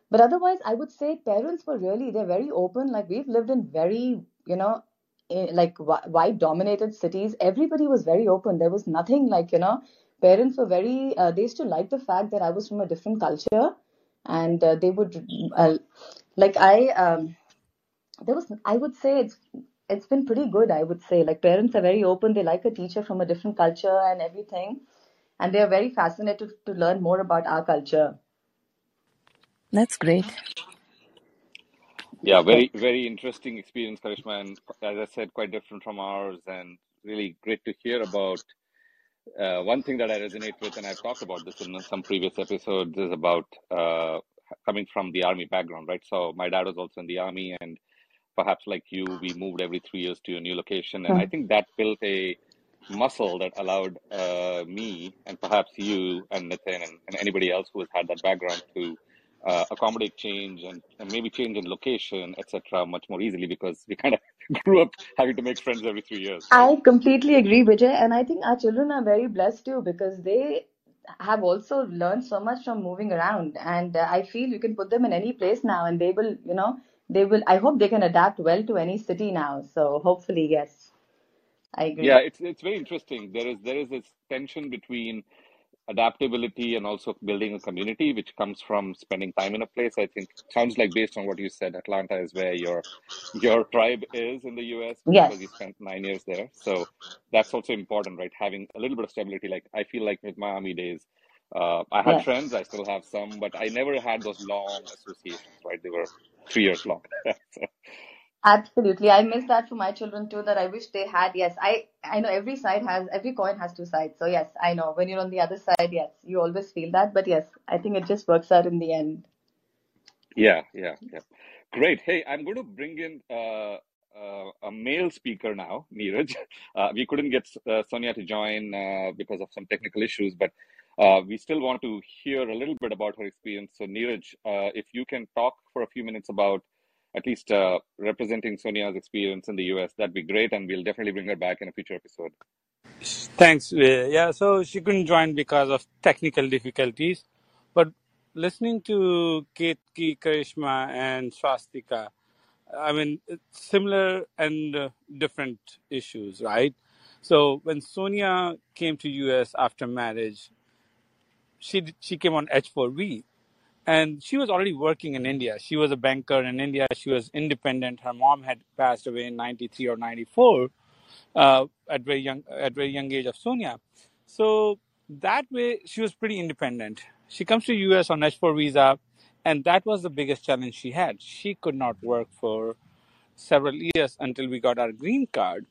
But otherwise, I would say parents were really they're very open. Like we've lived in very you know eh, like white dominated cities. Everybody was very open. There was nothing like you know parents were very uh, they used to like the fact that I was from a different culture, and uh, they would uh, like I um, there was I would say it's it's been pretty good, I would say. Like parents are very open. They like a teacher from a different culture and everything, and they are very fascinated to learn more about our culture. That's great. Yeah, very very interesting experience, Karishma, and as I said, quite different from ours, and really great to hear about. Uh, one thing that I resonate with, and I've talked about this in some previous episodes, is about uh, coming from the army background, right? So my dad was also in the army, and perhaps like you, we moved every three years to a new location, and I Hmm. think that built a muscle that allowed uh, me and perhaps you and Nitin and, and anybody else who has had that background to uh, accommodate change and, and maybe change in location, etc., much more easily because we kind of grew up having to make friends every three years. I completely agree, Vijay, and I think our children are very blessed too because they have also learned so much from moving around, and uh, I feel you can put them in any place now, and they will, you know, they will. I hope they can adapt well to any city now. So hopefully, yes, I agree. Yeah, it's it's very interesting. There is there is this tension between adaptability and also building a community, which comes from spending time in a place. I think sounds like based on what you said, Atlanta is where your your tribe is in the US Yes. because you spent nine years there. So that's also important, right? Having a little bit of stability. Like I feel like with my army days, uh, I had yes. friends, I still have some, but I never had those long associations, right? They were three years long. so, Absolutely. I miss that for my children too, that I wish they had. Yes, I I know every side has every coin has two sides. So yes, I know when you're on the other side, yes, you always feel that. But yes, I think it just works out in the end. yeah, yeah, yeah. Great. Hey, I'm going to bring in uh, uh, a male speaker now, Neeraj. Uh, we couldn't get uh, Sonia to join uh, because of some technical issues, but uh, we still want to hear a little bit about her experience. So, Neeraj, if you can talk for a few minutes about at least uh, representing Sonia's experience in the US, that'd be great, and we'll definitely bring her back in a future episode. Thanks. uh, Yeah, so she couldn't join because of technical difficulties. But listening to Ketki, Karishma, and Swastika, I mean, similar and uh, different issues, right? So when Sonia came to US after marriage, she she came on H4V, and she was already working in India. She was a banker in India. She was independent. Her mom had passed away in '93 or '94, uh, at very young at very young age of Sonia. So that way she was pretty independent. She comes to US on H4 visa, and that was the biggest challenge she had. She could not work for several years until we got our green card.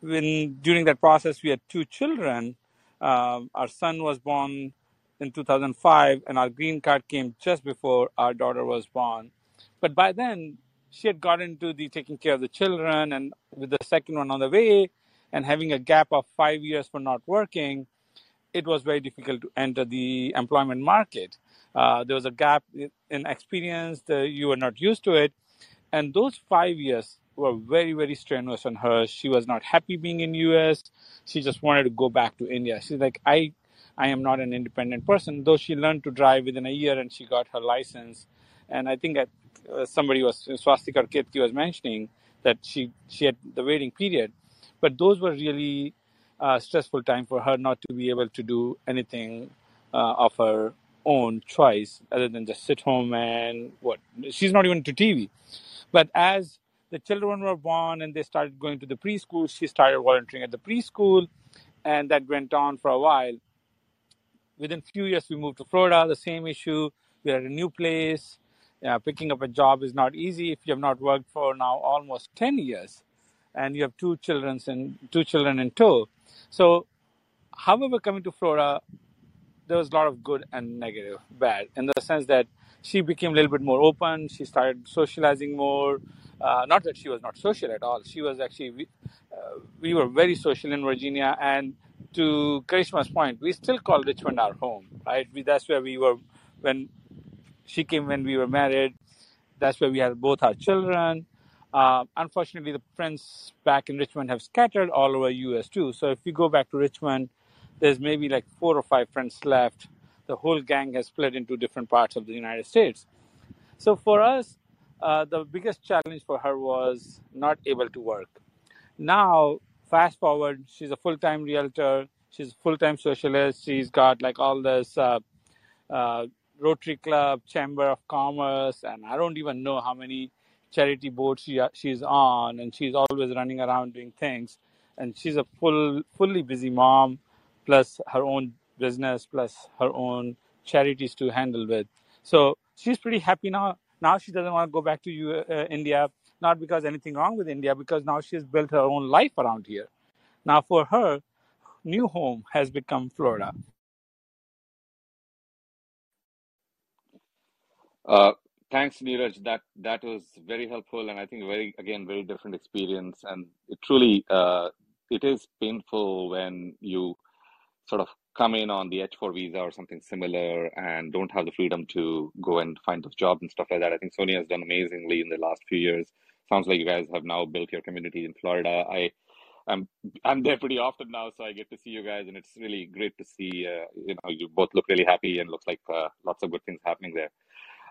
When during that process we had two children. Um, our son was born in 2005, and our green card came just before our daughter was born. But by then, she had got into the taking care of the children, and with the second one on the way, and having a gap of five years for not working, it was very difficult to enter the employment market. Uh, there was a gap in experience, the, you were not used to it. And those five years were very, very strenuous on her. She was not happy being in US. She just wanted to go back to India. She's like, I, I am not an independent person. Though she learned to drive within a year and she got her license. And I think that uh, somebody was, Swastika Ketki was mentioning that she, she had the waiting period. But those were really uh, stressful time for her not to be able to do anything uh, of her own choice other than just sit home and what she's not even to tv but as the children were born and they started going to the preschool she started volunteering at the preschool and that went on for a while within few years we moved to florida the same issue we're at a new place uh, picking up a job is not easy if you have not worked for now almost 10 years and you have two children and two children in tow so however coming to florida there was a lot of good and negative, bad, in the sense that she became a little bit more open. She started socializing more. Uh, not that she was not social at all. She was actually, we, uh, we were very social in Virginia. And to Karishma's point, we still call Richmond our home, right? We, that's where we were when she came when we were married. That's where we had both our children. Uh, unfortunately, the friends back in Richmond have scattered all over US too. So if you go back to Richmond, there's maybe like four or five friends left. The whole gang has split into different parts of the United States. So for us, uh, the biggest challenge for her was not able to work. Now, fast forward, she's a full time realtor. She's a full time socialist. She's got like all this uh, uh, Rotary Club, Chamber of Commerce, and I don't even know how many charity boards she she's on, and she's always running around doing things. And she's a full, fully busy mom, plus her own business, plus her own charities to handle with. So she's pretty happy now. Now she doesn't want to go back to uh, India, not because anything wrong with India, because now she's built her own life around here. Now for her, new home has become Florida. Uh, thanks, Neeraj. That that was very helpful, and I think very again very different experience. And it truly uh, it is painful when you sort of come in on the H4 visa or something similar and don't have the freedom to go and find those jobs and stuff like that. I think Sonia has done amazingly in the last few years. Sounds like you guys have now built your community in Florida. I I'm I'm there pretty often now, so I get to see you guys, and it's really great to see. Uh, you know, you both look really happy, and looks like uh, lots of good things happening there.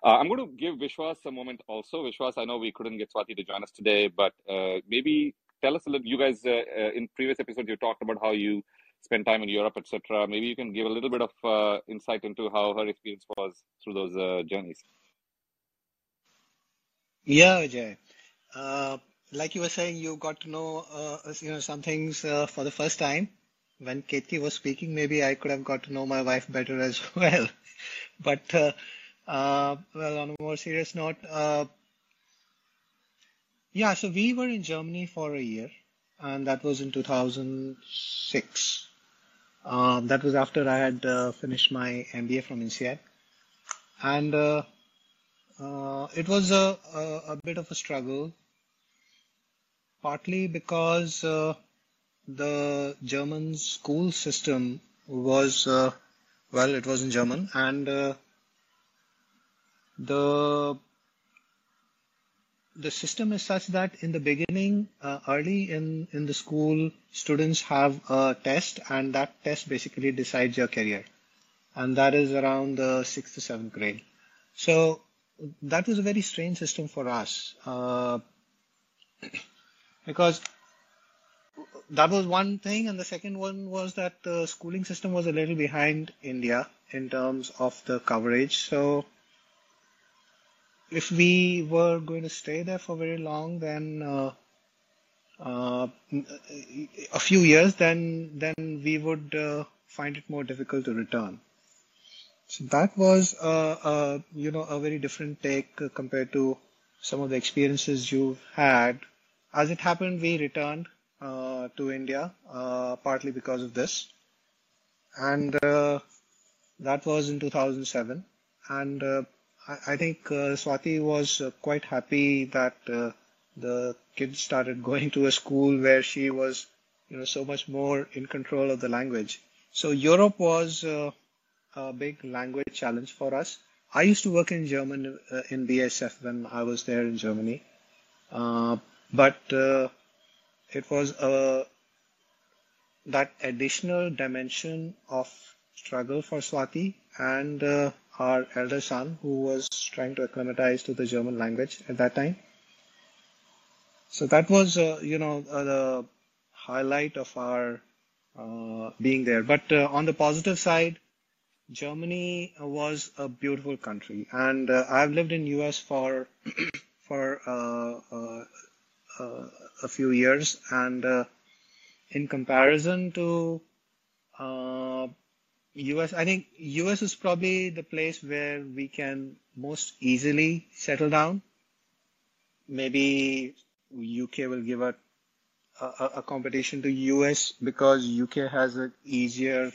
Uh, I'm going to give Vishwas a moment also. Vishwas, I know we couldn't get Swati to join us today, but uh, maybe tell us a little. You guys, uh, uh, in previous episodes, you talked about how you spend time in Europe, etc. Maybe you can give a little bit of insight into how her experience was through those journeys. Yeah, Ajay. Uh, like you were saying, you got to know, uh, you know, some things uh, for the first time. When Ketki was speaking, maybe I could have got to know my wife better as well. But uh, uh, well, on a more serious note, uh, yeah, so we were in Germany for a year, and that was in 2006. Um, that was after I had finished my MBA from INSEAD, and it was a, a, a bit of a struggle, partly because uh, the German school system was, uh, well, it was in German, and uh, the the system is such that in the beginning, uh, early in, in the school, students have a test, and that test basically decides your career. And that is around the sixth to seventh grade. So that was a very strange system for us uh, because that was one thing, and the second one was that the schooling system was a little behind India in terms of the coverage. So if we were going to stay there for very long, then uh, uh, a few years, then then we would uh, find it more difficult to return. So that was uh, uh, you know a very different take compared to some of the experiences you've had. As it happened, we returned uh, to India uh, partly because of this, and uh, that was in 2007. And uh, I, I think uh, Swati was uh, quite happy that the kids started going to a school where she was, you know, so much more in control of the language. So Europe was a big language challenge for us. I used to work in German in BASF when I was there in Germany, but uh, it was uh, that additional dimension of struggle for Swati and uh, our elder son who was trying to acclimatize to the German language at that time. So that was, uh, you know, uh, the highlight of our uh, being there. But uh, on the positive side, Germany was a beautiful country, and I've lived in US for for a few years, and uh, in comparison to uh, US, I think US is probably the place where we can most easily settle down. Maybe UK will give a a, a competition to US because UK has an easier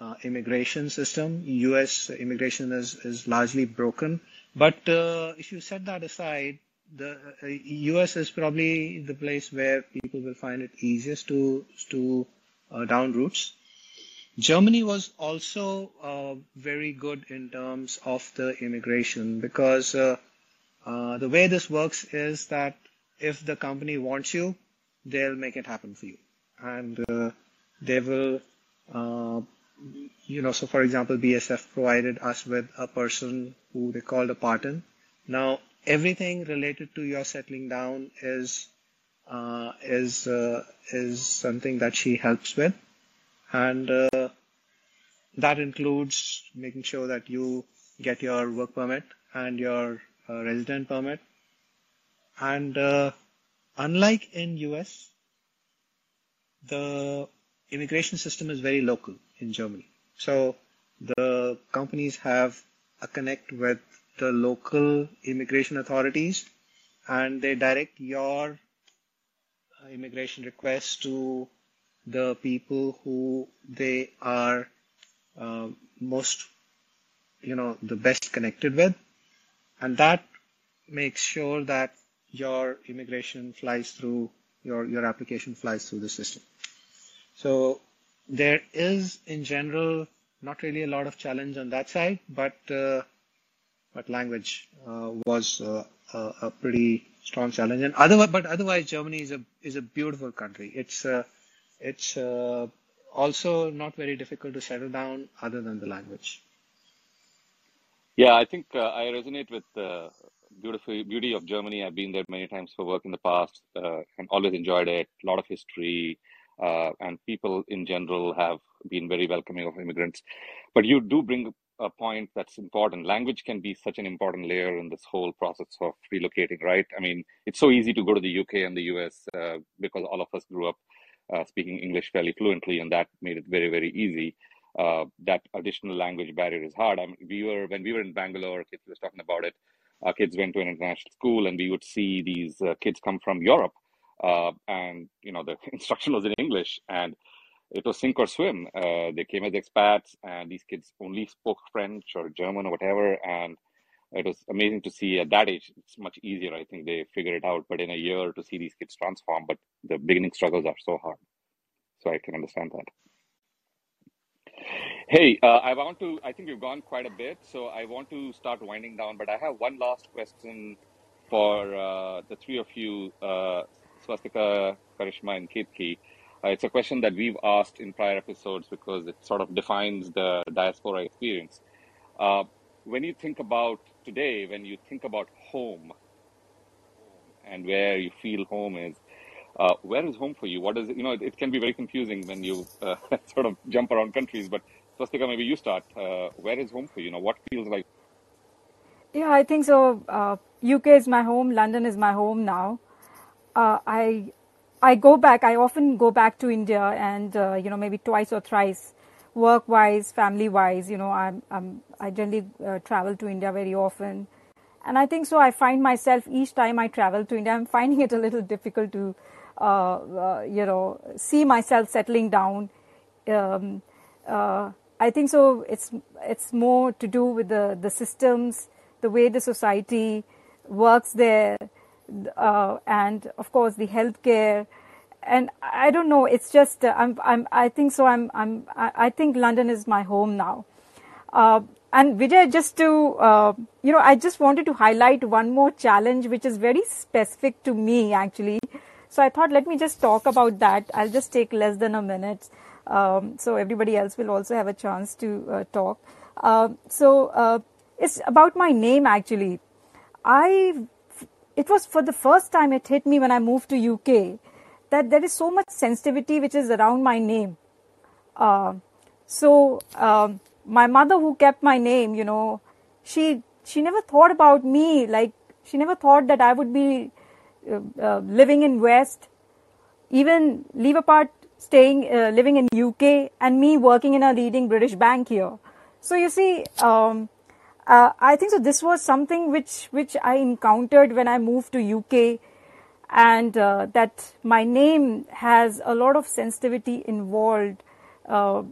uh, immigration system. US immigration is, is largely broken. But uh, if you set that aside, the uh, US is probably the place where people will find it easiest to to uh, down roots. Germany was also uh, very good in terms of the immigration because uh, uh, the way this works is that if the company wants you, they'll make it happen for you, and uh, they will, uh, you know. So, for example, BASF provided us with a person who they called a parton. Now, everything related to your settling down is uh, is uh, is something that she helps with, and uh, that includes making sure that you get your work permit and your uh, resident permit. And uh, unlike in US, the immigration system is very local in Germany. So the companies have a connect with the local immigration authorities and they direct your uh, immigration request to the people who they are uh, most, you know, the best connected with. And that makes sure that your immigration flies through, your, your application flies through the system. So there is in general not really a lot of challenge on that side, but uh, but language uh, was uh, a, pretty strong challenge. And otherwise, but otherwise, Germany is a is a beautiful country. It's uh, it's uh, also not very difficult to settle down, other than the language. Yeah, I think uh, I resonate with the beautiful beauty of Germany. I've been there many times for work in the past, and always enjoyed it. A lot of history uh, and people in general have been very welcoming of immigrants. But you do bring a point that's important. Language can be such an important layer in this whole process of relocating, right? I mean, it's so easy to go to the UK and the US uh, because all of us grew up uh, speaking English fairly fluently, and that made it very, very easy. Uh, that additional language barrier is hard. I mean, we were when we were in Bangalore, kids was talking about it. Our kids went to an international school, and we would see these uh, kids come from Europe uh, and you know the instruction was in English, and it was sink or swim. Uh, they came as expats, and these kids only spoke French or German or whatever, and it was amazing to see at that age. It's much easier, I think they figure it out. But in a year, to see these kids transform, but the beginning struggles are so hard. So I can understand that. Hey, uh, I want to. I think we've gone quite a bit, so I want to start winding down. But I have one last question for uh, the three of you. Uh, Swastika, Karishma, and Ketki. Uh, it's a question that we've asked in prior episodes because it sort of defines the diaspora experience. Uh, when you think about today, when you think about home and where you feel home is, uh, where is home for you? What is it? You know, it, it can be very confusing when you uh, sort of jump around countries. But Swastika, maybe you start. Uh, where is home for you? You know, what feels like? Yeah, I think so. UK uh, is my home. London is my home now I I go back. I often go back to India, and uh, you know maybe twice or thrice, work wise, family wise. You know I'm, I'm I generally uh, travel to India very often, and I think so. I find myself each time I travel to India, I'm finding it a little difficult to uh, uh, you know see myself settling down. Um, uh, I think so. It's it's more to do with the the systems, the way the society works there uh, and of course the healthcare. And I don't know. It's just uh, I'm, I'm I think so. I'm I'm I think London is my home now. Uh, and Vijay, just to uh, you know, I just wanted to highlight one more challenge, which is very specific to me actually. So I thought let me just talk about that. I'll just take less than a minute, um, so everybody else will also have a chance to uh, talk. Uh, so it's about my name actually. I it was for the first time it hit me when I moved to UK that there is so much sensitivity which is around my name. Uh, so um, my mother who kept my name, you know, she she never thought about me like she never thought that I would be uh, uh, living in West, even leave apart staying uh, living in UK and me working in a leading British bank here. So you see, um, uh, I think so. This was something which which I encountered when I moved to UK, and uh, that my name has a lot of sensitivity involved, uh,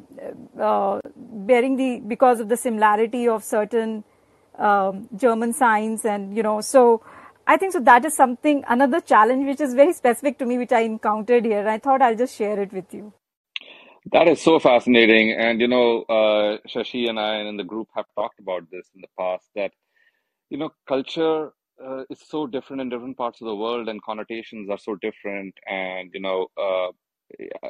uh bearing the because of the similarity of certain um, German signs, and you know. So I think so. That is something another challenge which is very specific to me, which I encountered here. I thought I'll just share it with you. That is so fascinating. And, you know, uh, Shashi and I and the group have talked about this in the past that, you know, culture uh, is so different in different parts of the world and connotations are so different. And, you know, uh,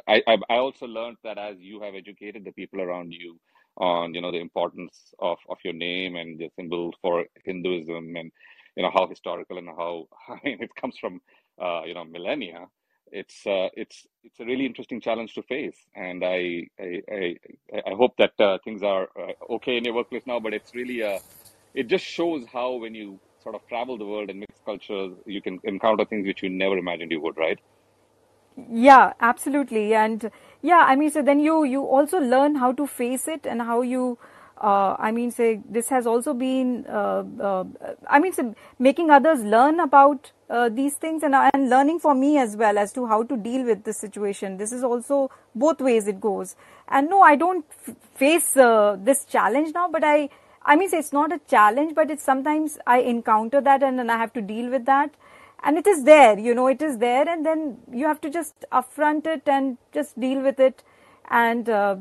I, I, I also learned that as you have educated the people around you on, you know, the importance of, of your name and the symbol for Hinduism and, you know, how historical and how, I mean, it comes from, uh, you know, millennia it's uh, it's it's a really interesting challenge to face, and I I I, I hope that uh, things are uh, okay in your workplace now. But it's really a uh, it just shows how when you sort of travel the world and mix cultures, you can encounter things which you never imagined you would, right? Yeah, absolutely. And yeah, I mean, so then you, you also learn how to face it and how you, uh, I mean, say this has also been, uh, uh, I mean, say making others learn about uh, these things and, and learning for me as well as to how to deal with this situation. This is also both ways it goes. And no, I don't f- face uh, this challenge now, but I, I mean, say it's not a challenge, but it's sometimes I encounter that and then I have to deal with that and it is there you know it is there and then you have to just affront it and just deal with it and uh,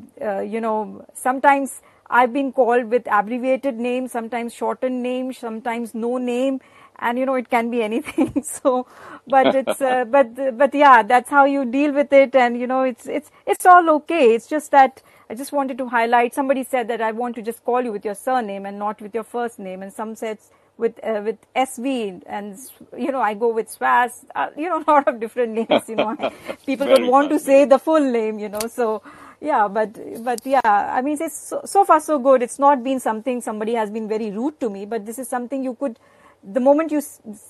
you know sometimes i've been called with abbreviated names sometimes shortened names sometimes no name and you know it can be anything so but it's uh, but but yeah that's how you deal with it and you know it's it's it's all okay it's just that i just wanted to highlight somebody said that i want to just call you with your surname and not with your first name and some said with uh, with SV and you know I go with Swaz, uh, you know a lot of different names. You know, people don't want to say the full name. You know, so yeah, but but yeah, I mean it's so, so far so good. It's not been something somebody has been very rude to me, but this is something you could. The moment you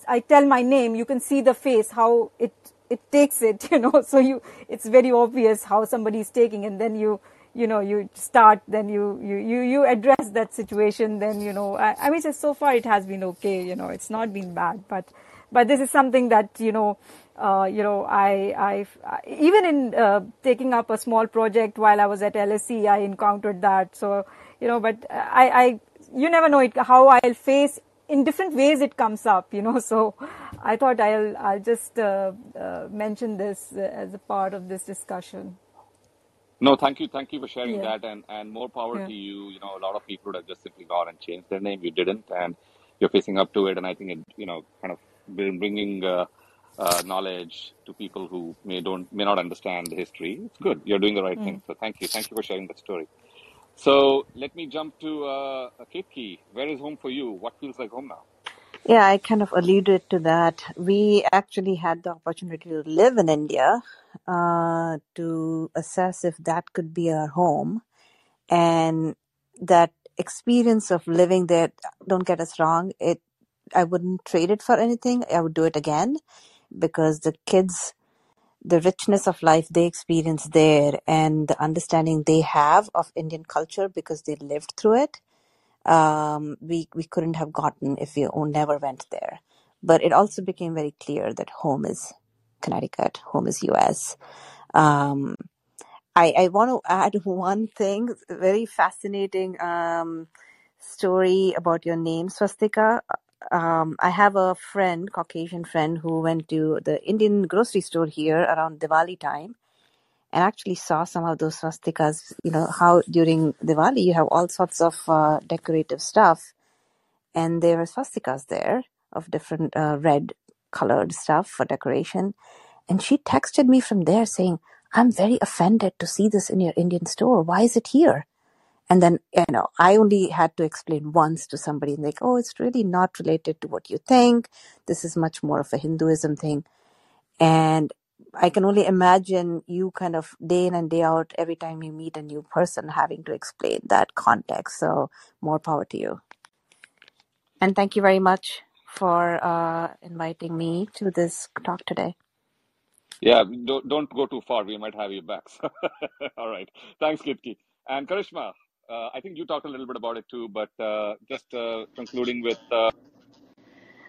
I tell my name, you can see the face how it it takes it. You know, so you it's very obvious how somebody is taking, and then you you know you start then you you you, you address that situation then you know I, I mean so far it has been okay you know it's not been bad but but this is something that you know uh, you know I I even in uh, taking up a small project while I was at LSE I encountered that so you know but I I you never know it how I'll face in different ways it comes up you know so I thought I'll I'll just uh, uh mention this as a part of this discussion. No, thank you. Thank you for sharing Yeah. that and, and more power Yeah. to you. You know, a lot of people would have just simply gone and changed their name. You didn't, and you're facing up to it. And I think it, you know, kind of bringing uh, uh, knowledge to people who may don't may not understand the history. It's good. You're doing the right thing. Mm. So thank you. Thank you for sharing that story. So let me jump to uh, Ketki. Where is home for you? What feels like home now? Yeah, I kind of alluded to that. We actually had the opportunity to live in India uh, to assess if that could be our home. And that experience of living there, don't get us wrong, it I wouldn't trade it for anything. I would do it again because the kids, the richness of life they experience there and the understanding they have of Indian culture because they lived through it um, we we couldn't have gotten if we never went there. But it also became very clear that home is Connecticut, home is U.S. Um, I I want to add one thing, very fascinating um, story about your name, Swastika. Um, I have a friend, Caucasian friend, who went to the Indian grocery store here around Diwali time and actually saw some of those swastikas. You know how during Diwali you have all sorts of uh, decorative stuff, and there were swastikas there of different uh, red colored stuff for decoration. And she texted me from there saying, "I'm very offended to see this in your Indian store. Why is it here?" And then you know I only had to explain once to somebody, like, "Oh, it's really not related to what you think. This is much more of a Hinduism thing." And I can only imagine you kind of day in and day out, every time you meet a new person, having to explain that context. So, more power to you. And thank you very much for uh, inviting me to this talk today. Yeah, don't don't go too far. We might have you back. All right. Thanks, Ketki. And Karishma, uh, I think you talked a little bit about it too, but uh, just uh, concluding with uh,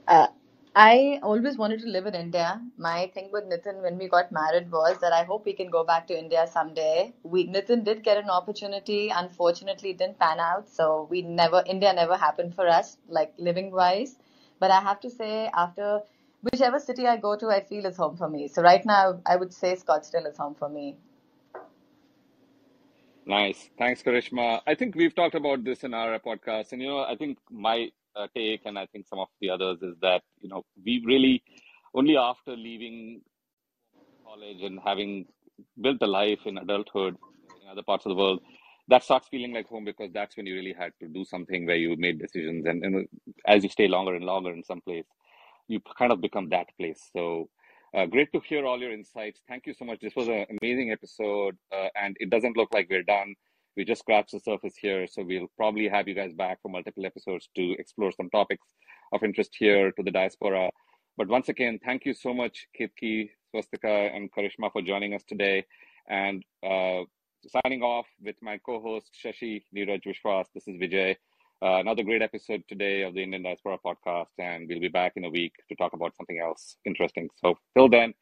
Uh, I always wanted to live in India. My thing with Nitin when we got married was that I hope we can go back to India someday. We Nitin did get an opportunity. Unfortunately, it didn't pan out. So we never India never happened for us, like living wise. But I have to say, after whichever city I go to, I feel is home for me. So right now, I would say Scottsdale is home for me. Nice. Thanks, Karishma. I think we've talked about this in our podcast, and you know, I think my uh, take, and I think some of the others, is that you know, we really only after leaving college and having built a life in adulthood in other parts of the world, that starts feeling like home because that's when you really had to do something where you made decisions, and, and as you stay longer and longer in some place, you kind of become that place. So. Uh, great to hear all your insights. Thank you so much. This was an amazing episode, uh, and it doesn't look like we're done. We just scratched the surface here, so we'll probably have you guys back for multiple episodes to explore some topics of interest here to the diaspora. But once again, thank you so much, Ketki, Swastika, and Karishma for joining us today. And uh, signing off with my co-host Shashi Neeraj Vishwas. This is Vijay. Uh, another great episode today of the Indian Diaspora podcast, and we'll be back in a week to talk about something else interesting. So till then,